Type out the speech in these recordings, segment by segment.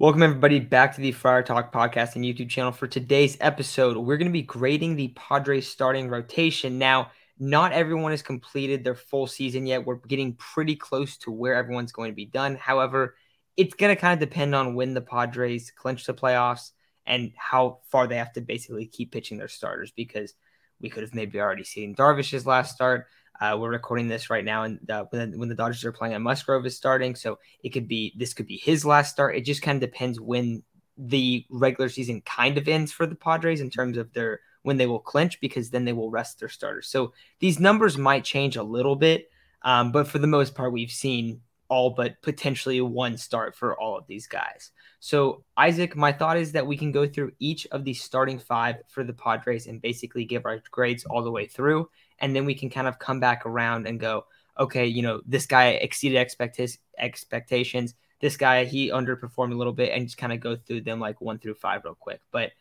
Welcome, everybody, back to the Fire Talk podcast and YouTube channel. For today's episode, we're going to be grading the Padres starting rotation. Now, not everyone has completed their full season yet. We're getting pretty close to where everyone's going to be done. However, it's going to kind of depend on when the Padres clinch the playoffs and how far they have to basically keep pitching their starters because we could have maybe already seen Darvish's last start. Uh, we're recording this right now, and uh, when, when the Dodgers are playing, Musgrove is starting, so it could be this could be his last start. It just kind of depends when the regular season kind of ends for the Padres in terms of their when they will clinch, because then they will rest their starters. So these numbers might change a little bit, um, but for the most part, we've seen all but potentially one start for all of these guys. So, Isaac, my thought is that we can go through each of the starting five for the Padres and basically give our grades all the way through and then we can kind of come back around and go, okay, you know, this guy exceeded expect- expectations. This guy he underperformed a little bit, and just kind of go through them like one through five real quick. But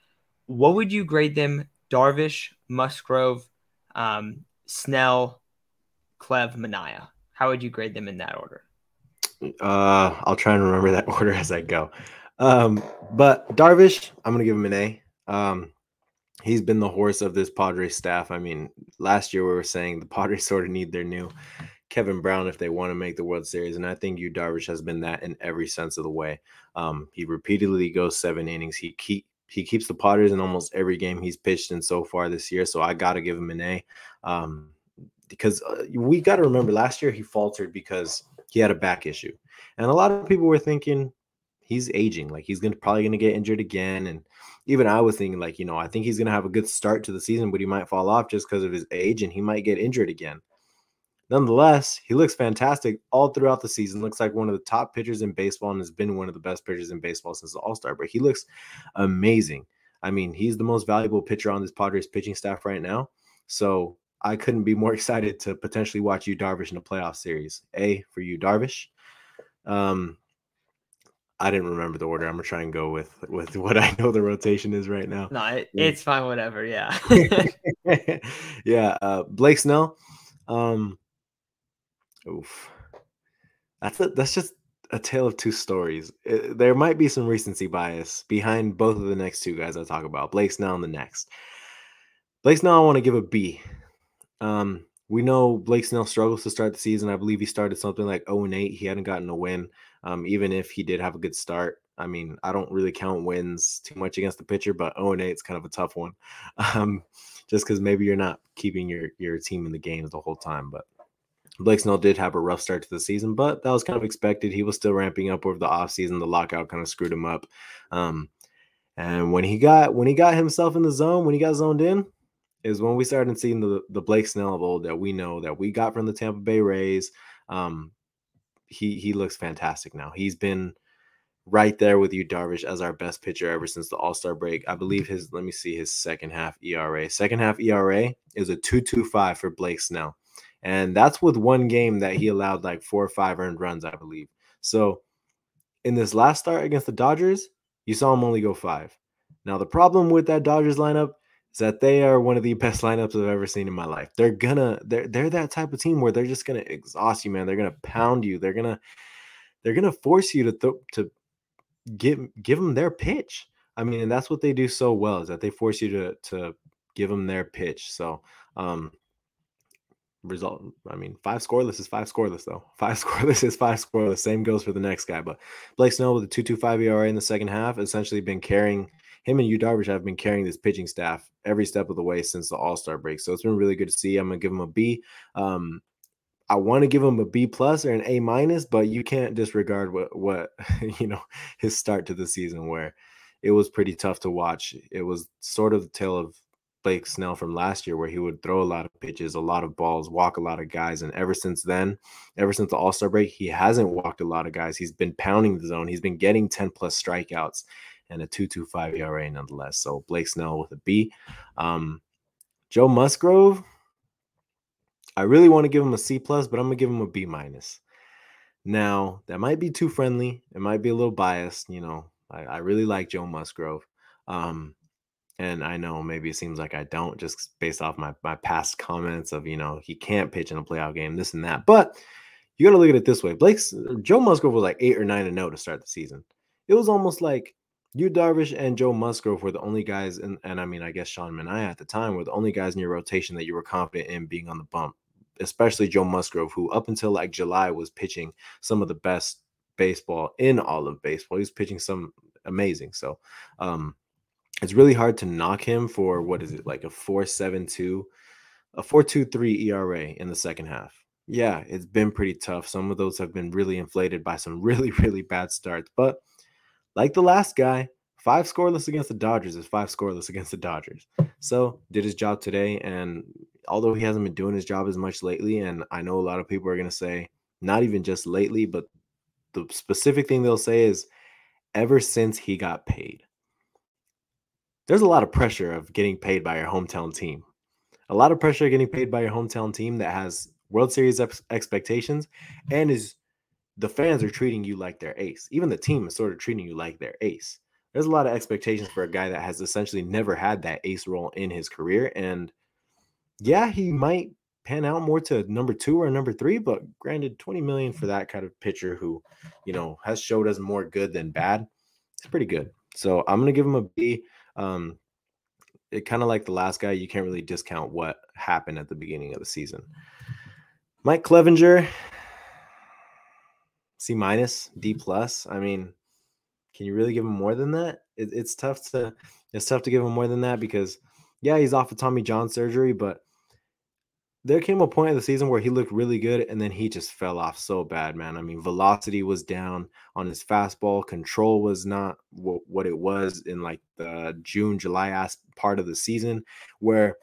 what would you grade them? Darvish, Musgrove, um, Snell, Clev, Manaea. How would you grade them in that order? Uh, I'll try and remember that order as I go. Um, but Darvish, I'm gonna give him an A. Um, he's been the horse of this Padres staff. I mean, last year we were saying the Padres sort of need their new Kevin Brown if they want to make the World Series, and I think Yu Darvish has been that in every sense of the way. Um, he repeatedly goes seven innings. He keep he keeps the Padres in almost every game he's pitched in so far this year. So I got to give him an A. Um, because uh, we got to remember last year he faltered because he had a back issue, and a lot of people were thinking he's aging, like he's gonna probably gonna get injured again, and even I was thinking, like, you know, I think he's going to have a good start to the season, but he might fall off just because of his age and he might get injured again. Nonetheless, he looks fantastic all throughout the season. Looks like one of the top pitchers in baseball and has been one of the best pitchers in baseball since the All Star break. He looks amazing. I mean, he's the most valuable pitcher on this Padres pitching staff right now. So I couldn't be more excited to potentially watch Yu Darvish in a playoff series. A for Yu Darvish. Um, I didn't remember the order. I'm gonna try and go with with what I know the rotation is right now. No, it, it's fine. Whatever. Yeah. yeah. Uh, Blake Snell. Um. Oof. That's a, that's just a tale of two stories. It, uh, there might be some recency bias behind both of the next two guys I talk about. Blake Snell and the next. Blake Snell, I want to give a B. Um, we know Blake Snell struggles to start the season. I believe he started something like 0 and 8. He hadn't gotten a win. Um, even if he did have a good start, I mean, I don't really count wins too much against the pitcher, but 0 and 8 is kind of a tough one. Um, just because maybe you're not keeping your your team in the games the whole time. But Blake Snell did have a rough start to the season, but that was kind of expected. He was still ramping up over the offseason. The lockout kind of screwed him up. Um, and when he got when he got himself in the zone, when he got zoned in, is when we started seeing the the Blake Snell of old that we know that we got from the Tampa Bay Rays. Um, he he looks fantastic now. He's been right there with Yu Darvish as our best pitcher ever since the All Star break. I believe his let me see his second half ERA. Second half ERA is a two two five for Blake Snell, and that's with one game that he allowed like four or five earned runs, I believe. So in this last start against the Dodgers, you saw him only go five. Now the problem with that Dodgers lineup is that they are one of the best lineups I've ever seen in my life. They're gonna they're they're that type of team where they're just gonna exhaust you, man. They're gonna pound you. They're gonna they're gonna force you to th- to give give them their pitch. I mean, and that's what they do so well is that they force you to to give them their pitch. So, um, result. I mean, five scoreless is five scoreless though. Five scoreless is five scoreless. Same goes for the next guy. But Blake Snell with a two two five ERA in the second half, essentially been carrying him and Yu Darvish have been carrying this pitching staff every step of the way since the All Star break. So it's been really good to see. I'm gonna give him a B. Um, I want to give him a B plus or an A minus, but you can't disregard what what you know his start to the season where it was pretty tough to watch. It was sort of the tale of Blake Snell from last year, where he would throw a lot of pitches, a lot of balls, walk a lot of guys. And ever since then, ever since the All Star break, he hasn't walked a lot of guys. He's been pounding the zone. He's been getting 10 plus strikeouts and a 2.25 ERA nonetheless. So Blake Snell with a B. Um, Joe Musgrove, I really want to give him a C plus, but I'm gonna give him a B minus. Now that might be too friendly. It might be a little biased. You know, I, I really like Joe Musgrove. Um, and I know maybe it seems like I don't just based off my my past comments of you know he can't pitch in a playoff game, this and that. But you got to look at it this way: Blake's Joe Musgrove was like eight or nine and no to start the season. it was almost like Yu Darvish and Joe Musgrove were the only guys, and and I mean, I guess Sean Manaea at the time were the only guys in your rotation that you were confident in being on the bump, especially Joe Musgrove, who up until like July was pitching some of the best baseball in all of baseball. He was pitching some amazing. So um it's really hard to knock him for what is it like a 4.72 a 4.23 ERA in the second half. Yeah, it's been pretty tough. Some of those have been really inflated by some really really bad starts, but like the last guy, five scoreless against the Dodgers is five scoreless against the Dodgers. So did his job today, and although he hasn't been doing his job as much lately, and I know a lot of people are gonna say not even just lately, but the specific thing they'll say is ever since he got paid. There's a lot of pressure of getting paid by your hometown team. A lot of pressure getting paid by your hometown team that has World Series ex- expectations and is the fans are treating you like their ace. Even the team is sort of treating you like their ace. There's a lot of expectations for a guy that has essentially never had that ace role in his career. And yeah, he might pan out more to number two or number three, but granted, 20 million for that kind of pitcher who, you know, has showed us more good than bad. It's pretty good. So I'm gonna give him a B. Um, it kind of like the last guy, you can't really discount what happened at the beginning of the season. Mike Clevinger, C minus, D plus. I mean, can you really give him more than that? It, it's tough to it's tough to give him more than that because yeah, he's off of Tommy John surgery, but there came a point in the season where he looked really good and then he just fell off so bad, man. I mean, velocity was down on his fastball, control was not w- what it was in like the June, July ass part of the season where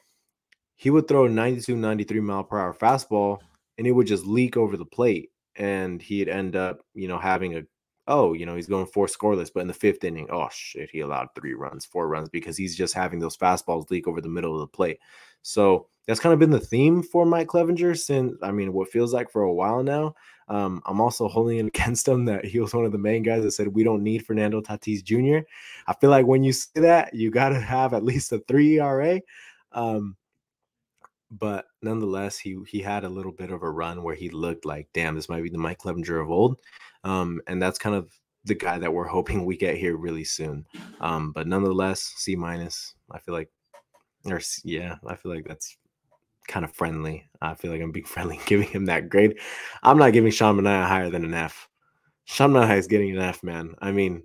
he would throw 92, 93 mile per hour fastball and it would just leak over the plate and he'd end up, you know, having a oh, you know, he's going four scoreless, but in the fifth inning, oh shit, he allowed three runs, four runs because he's just having those fastballs leak over the middle of the plate. So that's kind of been the theme for Mike Clevinger since I mean what feels like for a while now. Um, I'm also holding it against him that he was one of the main guys that said we don't need Fernando Tatis Jr. I feel like when you say that, you got to have at least a three ERA. Um, but nonetheless, he he had a little bit of a run where he looked like, damn, this might be the Mike Clevinger of old, um, and that's kind of the guy that we're hoping we get here really soon. Um, but nonetheless, C minus. I feel like, or yeah, I feel like that's kind of friendly. I feel like I'm being friendly giving him that grade. I'm not giving Sean Manaea higher than an F. Sean Manaea is getting an F, man. I mean,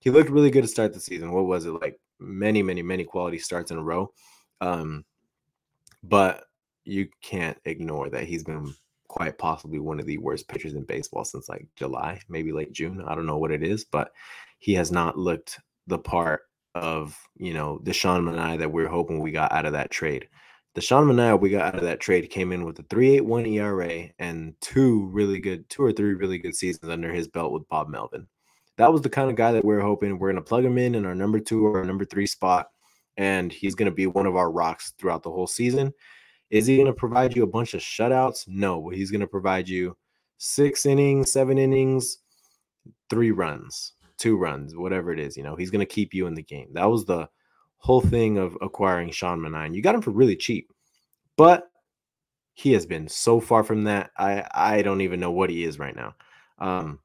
he looked really good to start the season. What was it like? Many, many, many quality starts in a row. Um, but you can't ignore that he's been quite possibly one of the worst pitchers in baseball since like July, maybe late June. I don't know what it is, but he has not looked the part of you know the Sean that we are hoping we got out of that trade. The Sean Manaea we got out of that trade came in with a 3.81 ERA and two really good, two or three really good seasons under his belt with Bob Melvin. That was the kind of guy that we are hoping we're going to plug him in in our number two or number three spot, and he's going to be one of our rocks throughout the whole season. Is he going to provide you a bunch of shutouts? No, but he's going to provide you six innings, seven innings, three runs, two runs, whatever it is. You know, he's going to keep you in the game. That was the whole thing of acquiring Sean Manaea. You got him for really cheap, but he has been so far from that. I I don't even know what he is right now. Um,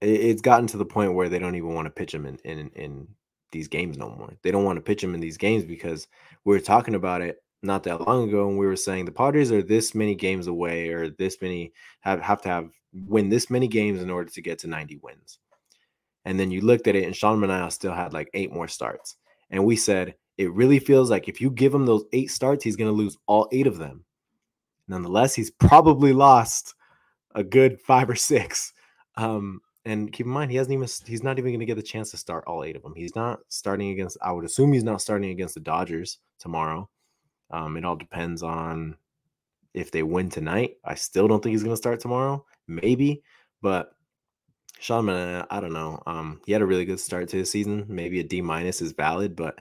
it, it's gotten to the point where they don't even want to pitch him in in in these games no more. They don't want to pitch him in these games because we were talking about it not that long ago and we were saying the Padres are this many games away or this many have have to have win this many games in order to get to 90 wins. And then you looked at it, and Sean Manaea still had like eight more starts. And we said, it really feels like if you give him those eight starts, he's going to lose all eight of them. Nonetheless, he's probably lost a good five or six. Um, and keep in mind, he hasn't even, he's not even going to get the chance to start all eight of them. He's not starting against, I would assume he's not starting against the Dodgers tomorrow. Um, it all depends on if they win tonight. I still don't think he's going to start tomorrow. Maybe, but Sean I don't know. Um, he had a really good start to the season. Maybe a D minus is valid, but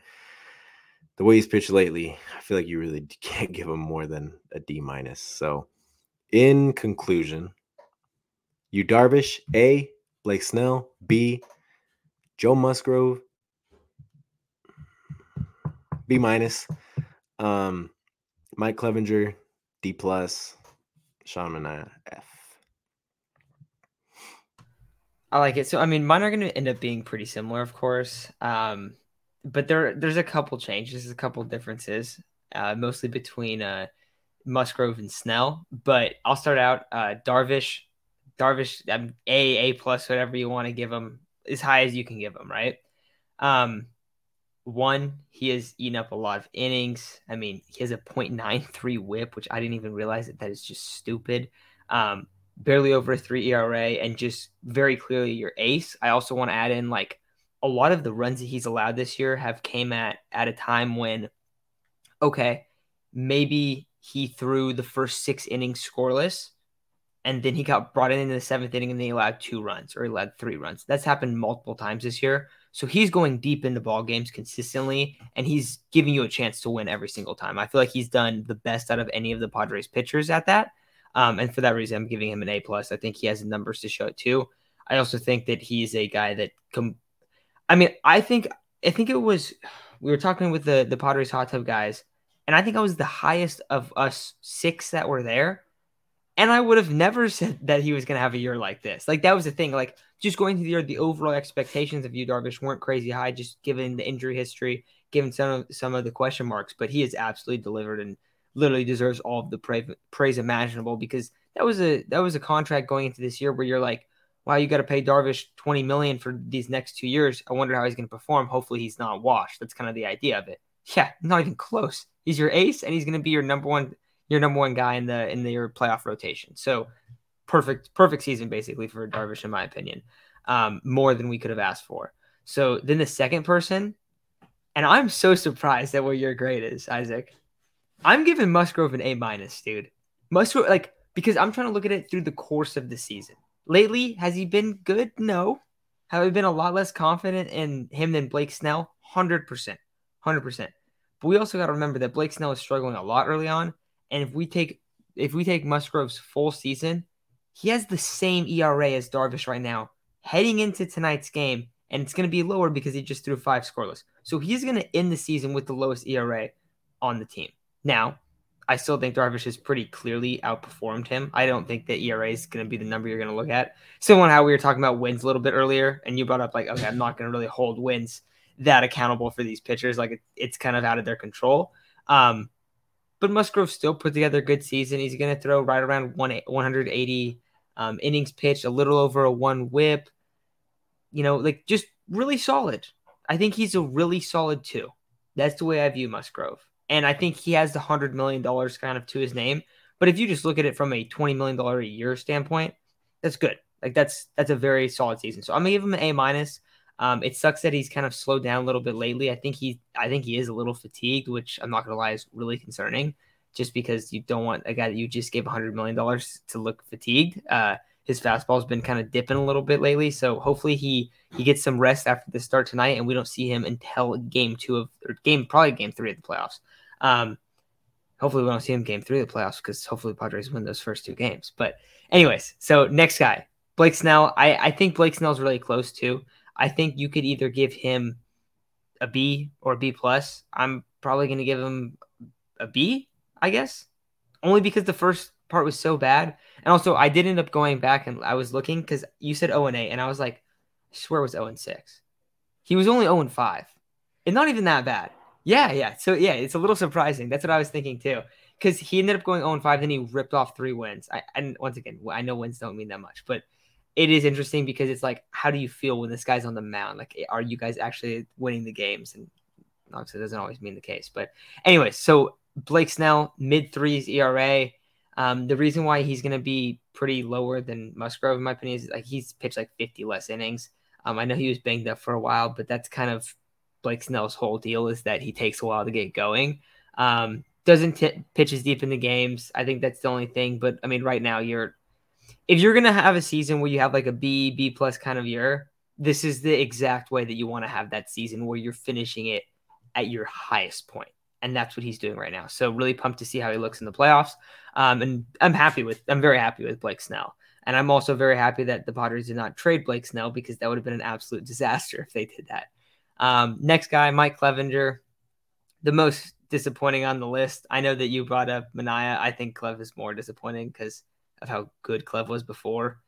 the way he's pitched lately, I feel like you really can't give him more than a D minus. So, in conclusion, Yu Darvish A, Blake Snell B, Joe Musgrove B minus, um, Mike Clevinger, D plus, Sean Manaea F. I like it. So I mean, mine are going to end up being pretty similar, of course. Um, but there there's a couple changes, a couple differences, uh, mostly between uh, Musgrove and Snell. But I'll start out uh, Darvish, Darvish um, A A plus whatever you want to give him as high as you can give him, right? Um, one, he has eaten up a lot of innings. I mean, he has a .93 WHIP, which I didn't even realize that that is just stupid. Um, barely over a three ERA, and just very clearly your ace. I also want to add in like a lot of the runs that he's allowed this year have came at at a time when, okay, maybe he threw the first six innings scoreless, and then he got brought in in the seventh inning and they allowed two runs or he allowed three runs. That's happened multiple times this year. So he's going deep into ball games consistently, and he's giving you a chance to win every single time. I feel like he's done the best out of any of the Padres pitchers at that. Um, and for that reason, I'm giving him an A plus. I think he has numbers to show it too. I also think that he's a guy that com- I mean, I think I think it was we were talking with the the Padres hot tub guys, and I think I was the highest of us six that were there. And I would have never said that he was going to have a year like this. Like that was the thing. Like just going through the year, the overall expectations of Yu Darvish weren't crazy high, just given the injury history, given some of some of the question marks. But he has absolutely delivered and literally deserves all of the praise, praise imaginable because that was a that was a contract going into this year where you're like, wow, you got to pay Darvish 20 million for these next two years. I wonder how he's going to perform. Hopefully he's not washed. That's kind of the idea of it. Yeah, not even close. He's your ace and he's going to be your number one your number one guy in the in the, your playoff rotation. So perfect perfect season basically for Darvish in my opinion. Um, more than we could have asked for. So then the second person, and I'm so surprised at what your grade is, Isaac. I'm giving Musgrove an A minus, dude. Musgrove, like, because I'm trying to look at it through the course of the season. Lately, has he been good? No. Have I been a lot less confident in him than Blake Snell? 100%. 100%. But we also got to remember that Blake Snell is struggling a lot early on. And if we take if we take Musgrove's full season, he has the same ERA as Darvish right now heading into tonight's game. And it's going to be lower because he just threw five scoreless. So he's going to end the season with the lowest ERA on the team. Now, I still think Darvish has pretty clearly outperformed him. I don't think that ERA is going to be the number you're going to look at. Similar how we were talking about wins a little bit earlier, and you brought up like, okay, I'm not going to really hold wins that accountable for these pitchers. Like it, it's kind of out of their control. Um, but Musgrove still put together a good season. He's going to throw right around one, 180 um, innings pitched, a little over a one WHIP. You know, like just really solid. I think he's a really solid two. That's the way I view Musgrove and I think he has the hundred million dollars kind of to his name. But if you just look at it from a twenty million dollar a year standpoint, that's good. Like that's that's a very solid season. So I'm gonna give him an A minus. Um, it sucks that he's kind of slowed down a little bit lately. I think he I think he is a little fatigued, which I'm not gonna lie is really concerning. Just because you don't want a guy that you just gave hundred million dollars to look fatigued. Uh, his fastball's been kind of dipping a little bit lately. So hopefully he he gets some rest after the start tonight, and we don't see him until game two of or game probably game three of the playoffs. Um, hopefully we don't see him game three of the playoffs because hopefully Padres win those first two games. But anyways, so next guy, Blake Snell. I I think Blake Snell's really close too. I think you could either give him a B or a B plus. I'm probably going to give him a B, I guess, only because the first part was so bad. And also, I did end up going back and I was looking because you said 0 and 8, and I was like, I swear it was 0 and 6. He was only 0 and 5. And not even that bad. Yeah, yeah. So, yeah, it's a little surprising. That's what I was thinking too. Because he ended up going 0 and 5, then he ripped off three wins. I, and once again, I know wins don't mean that much, but it is interesting because it's like, how do you feel when this guy's on the mound? Like, are you guys actually winning the games? And obviously, it doesn't always mean the case. But, anyway, so Blake Snell, mid threes ERA. Um, the reason why he's going to be pretty lower than Musgrove, in my opinion, is like he's pitched like 50 less innings. Um, I know he was banged up for a while, but that's kind of Blake Snell's whole deal is that he takes a while to get going. Um, doesn't t- pitch as deep in the games. I think that's the only thing. But I mean, right now you're if you're gonna have a season where you have like a B, B plus kind of year, this is the exact way that you want to have that season where you're finishing it at your highest point and that's what he's doing right now. So really pumped to see how he looks in the playoffs. Um, and I'm happy with I'm very happy with Blake Snell. And I'm also very happy that the Padres did not trade Blake Snell because that would have been an absolute disaster if they did that. Um, next guy, Mike Clevinger, the most disappointing on the list. I know that you brought up Manaea. I think Clev is more disappointing because of how good Clev was before.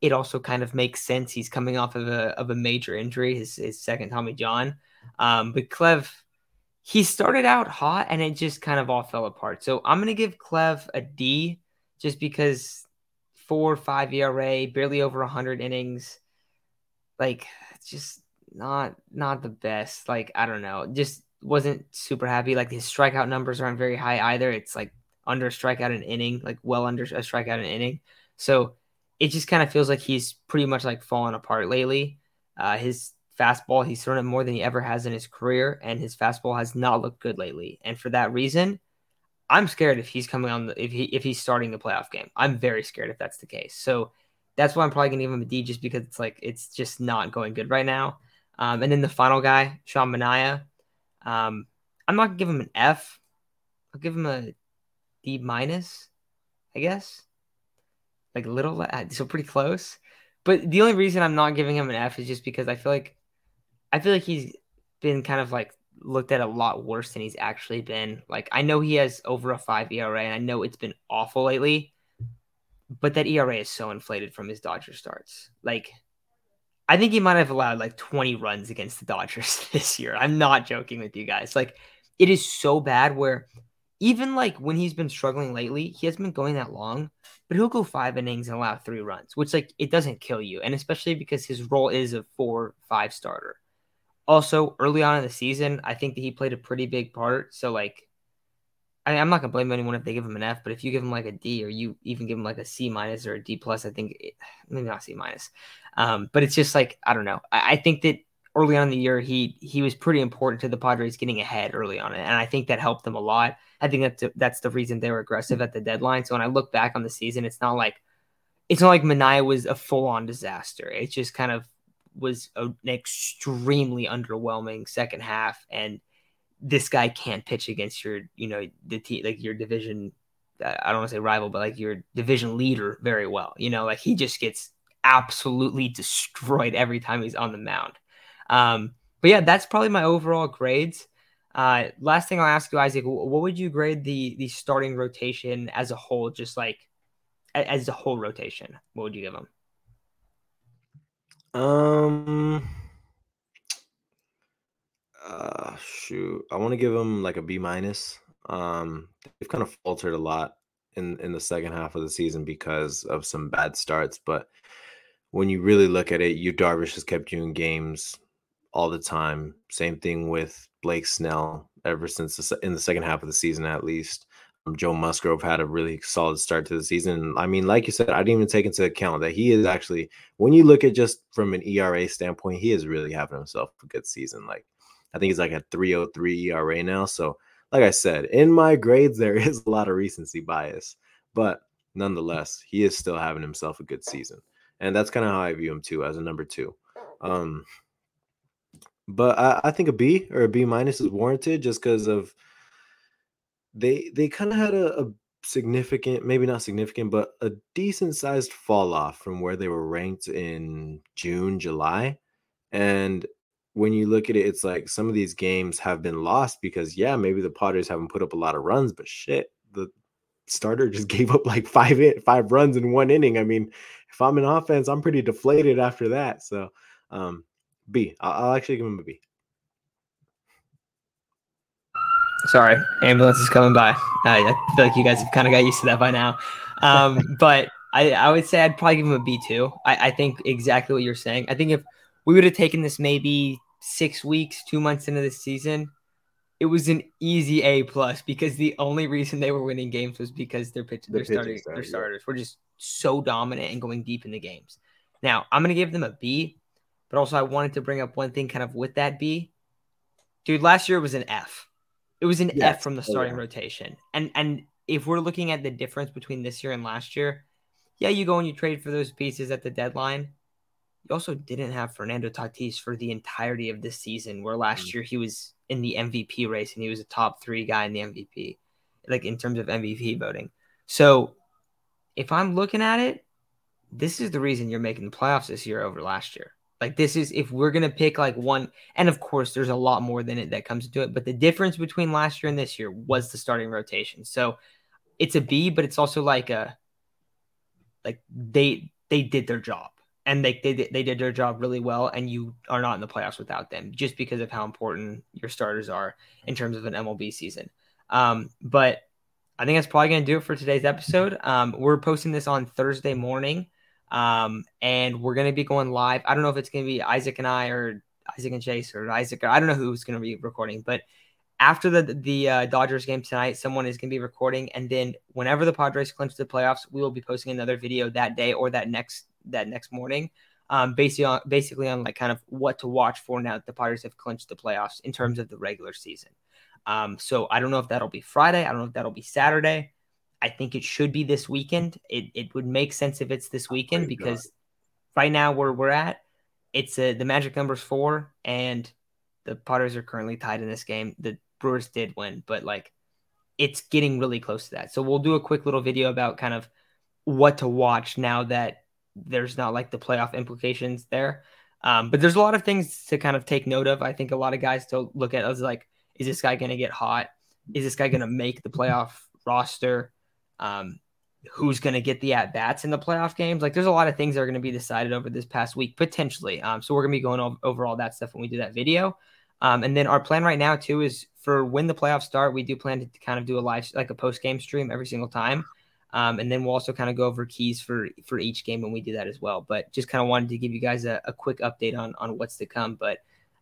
it also kind of makes sense. He's coming off of a of a major injury, his his second Tommy John. Um, but Clev, he started out hot and it just kind of all fell apart. So I'm gonna give Clev a D just because four five ERA, barely over hundred innings. Like just not not the best. Like I don't know, just wasn't super happy. Like his strikeout numbers aren't very high either. It's like under a strikeout an inning, like well under a strikeout an inning. So it just kind of feels like he's pretty much like fallen apart lately. Uh, his fastball, he's thrown it more than he ever has in his career, and his fastball has not looked good lately. And for that reason, I'm scared if he's coming on the, if he if he's starting the playoff game. I'm very scared if that's the case. So that's why I'm probably gonna give him a D just because it's like it's just not going good right now. Um, and then the final guy, Sean Manaea. Um, I'm not gonna give him an F. I'll give him a D minus, I guess. Like a little, uh, so pretty close. But the only reason I'm not giving him an F is just because I feel like I feel like he's been kind of like looked at a lot worse than he's actually been. Like I know he has over a five ERA, and I know it's been awful lately, but that ERA is so inflated from his Dodger starts. Like I think he might have allowed like 20 runs against the Dodgers this year. I'm not joking with you guys. Like it is so bad where even like when he's been struggling lately, he hasn't been going that long, but he'll go five innings and allow three runs, which like it doesn't kill you. And especially because his role is a four, five starter. Also, early on in the season, I think that he played a pretty big part. So like I, am not gonna blame anyone if they give him an F, but if you give him like a D or you even give him like a C minus or a D plus, I think it, maybe not C minus. Um, but it's just like I don't know. I, I, think that early on in the year he he was pretty important to the Padres getting ahead early on, and I think that helped them a lot. I think that's that's the reason they were aggressive at the deadline. So when I look back on the season, it's not like it's not like Manaea was a full on disaster. It just kind of was an extremely underwhelming second half, and this guy can't pitch against your you know the like your division. I don't want to say rival, but like your division leader very well. You know, like he just gets absolutely destroyed every time he's on the mound. Um, but yeah, that's probably my overall grades. Uh, last thing I'll ask you, Isaac, what would you grade the the starting rotation as a whole, just like as a whole rotation? What would you give them? Um, uh, shoot, I want to give them like a B minus. Um, they've kind of faltered a lot in in the second half of the season because of some bad starts, but when you really look at it, Yu Darvish has kept you in games all the time. Same thing with Blake Snell ever since the, in the second half of the season, at least. Um, Joe Musgrove had a really solid start to the season. I mean, like you said, I didn't even take into account that he is actually, when you look at just from an ERA standpoint, he is really having himself a good season. Like, I think he's like a 303 ERA now. So, like I said, in my grades, there is a lot of recency bias, but nonetheless, he is still having himself a good season and that's kind of how I view him too, as a number two. Um, but I, I think a B or a B minus is warranted just because of they they kind of had a, a significant, maybe not significant, but a decent sized fall off from where they were ranked in June, July, and when you look at it, it's like some of these games have been lost because yeah, maybe the Padres haven't put up a lot of runs, but shit, the starter just gave up like five in, five runs in one inning. I mean, if I'm in offense, I'm pretty deflated after that. So, um, B. I'll, I'll actually give him a B. Sorry, ambulance is coming by. I feel like you guys have kind of got used to that by now. Um, but I, I would say I'd probably give him a B two. I, I think exactly what you're saying. I think if we would have taken this maybe six weeks, two months into the season, it was an easy A plus because the only reason they were winning games was because their pitch, their, starting, started, their starters yeah. were just so dominant and going deep in the games. Now I'm gonna give them a B, but also I wanted to bring up one thing kind of with that B. Dude, last year was an F. It was an yes. F from the oh, starting oh, yeah. rotation. And and if we're looking at the difference between this year and last year, yeah, you go and you trade for those pieces at the deadline. You also didn't have Fernando Tatis for the entirety of this season, where last mm-hmm. year he was in the MVP race and he was a top three guy in the MVP, like in terms of MVP voting. So if I'm looking at it, this is the reason you're making the playoffs this year over last year. Like this is if we're gonna pick like one, and of course there's a lot more than it that comes into it, but the difference between last year and this year was the starting rotation. So it's a B, but it's also like a like they they did their job and they, they they did their job really well and you are not in the playoffs without them just because of how important your starters are in terms of an MLB season. Um, but I think that's probably to do it for today's episode. Um, we're posting this on Thursday morning, um, and we're going to be going live. I don't know if it's going to be Isaac and I or Isaac and Chase or Isaac. Or, I don't know who's going to be recording, but after the the uh, Dodgers game tonight, someone is going to be recording, and then whenever the Padres clinch the playoffs, we will be posting another video that day or that next that next morning, um, basically on basically on like kind of what to watch for now that the Padres have clinched the playoffs in terms of the regular season. Um, so I don't know if that'll be Friday. I don't know if that'll be Saturday. I think it should be this weekend. It it would make sense if it's this weekend because right now where we're at, it's a, the magic number's four, and the Padres are currently tied in this game. The Brewers did win, but like it's getting really close to that. So we'll do a quick little video about kind of what to watch now that there's not like the playoff implications there. Um, but there's a lot of things to kind of take note of. I think a lot of guys to look at as like, is this guy going to get hot? Is this guy going to make the playoff roster? Um, who's going to get the at bats in the playoff games? Like, there's a lot of things that are going to be decided over this past week potentially. Um, so we're going to be going over all that stuff when we do that video. Um, and then our plan right now too is for when the playoffs start, we do plan to kind of do a live like a post game stream every single time. Um, and then we'll also kind of go over keys for for each game when we do that as well. But just kind of wanted to give you guys a, a quick update on on what's to come. But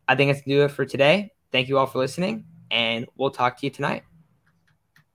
I think that's do it for today. Thank you all for listening, and we'll talk to you tonight.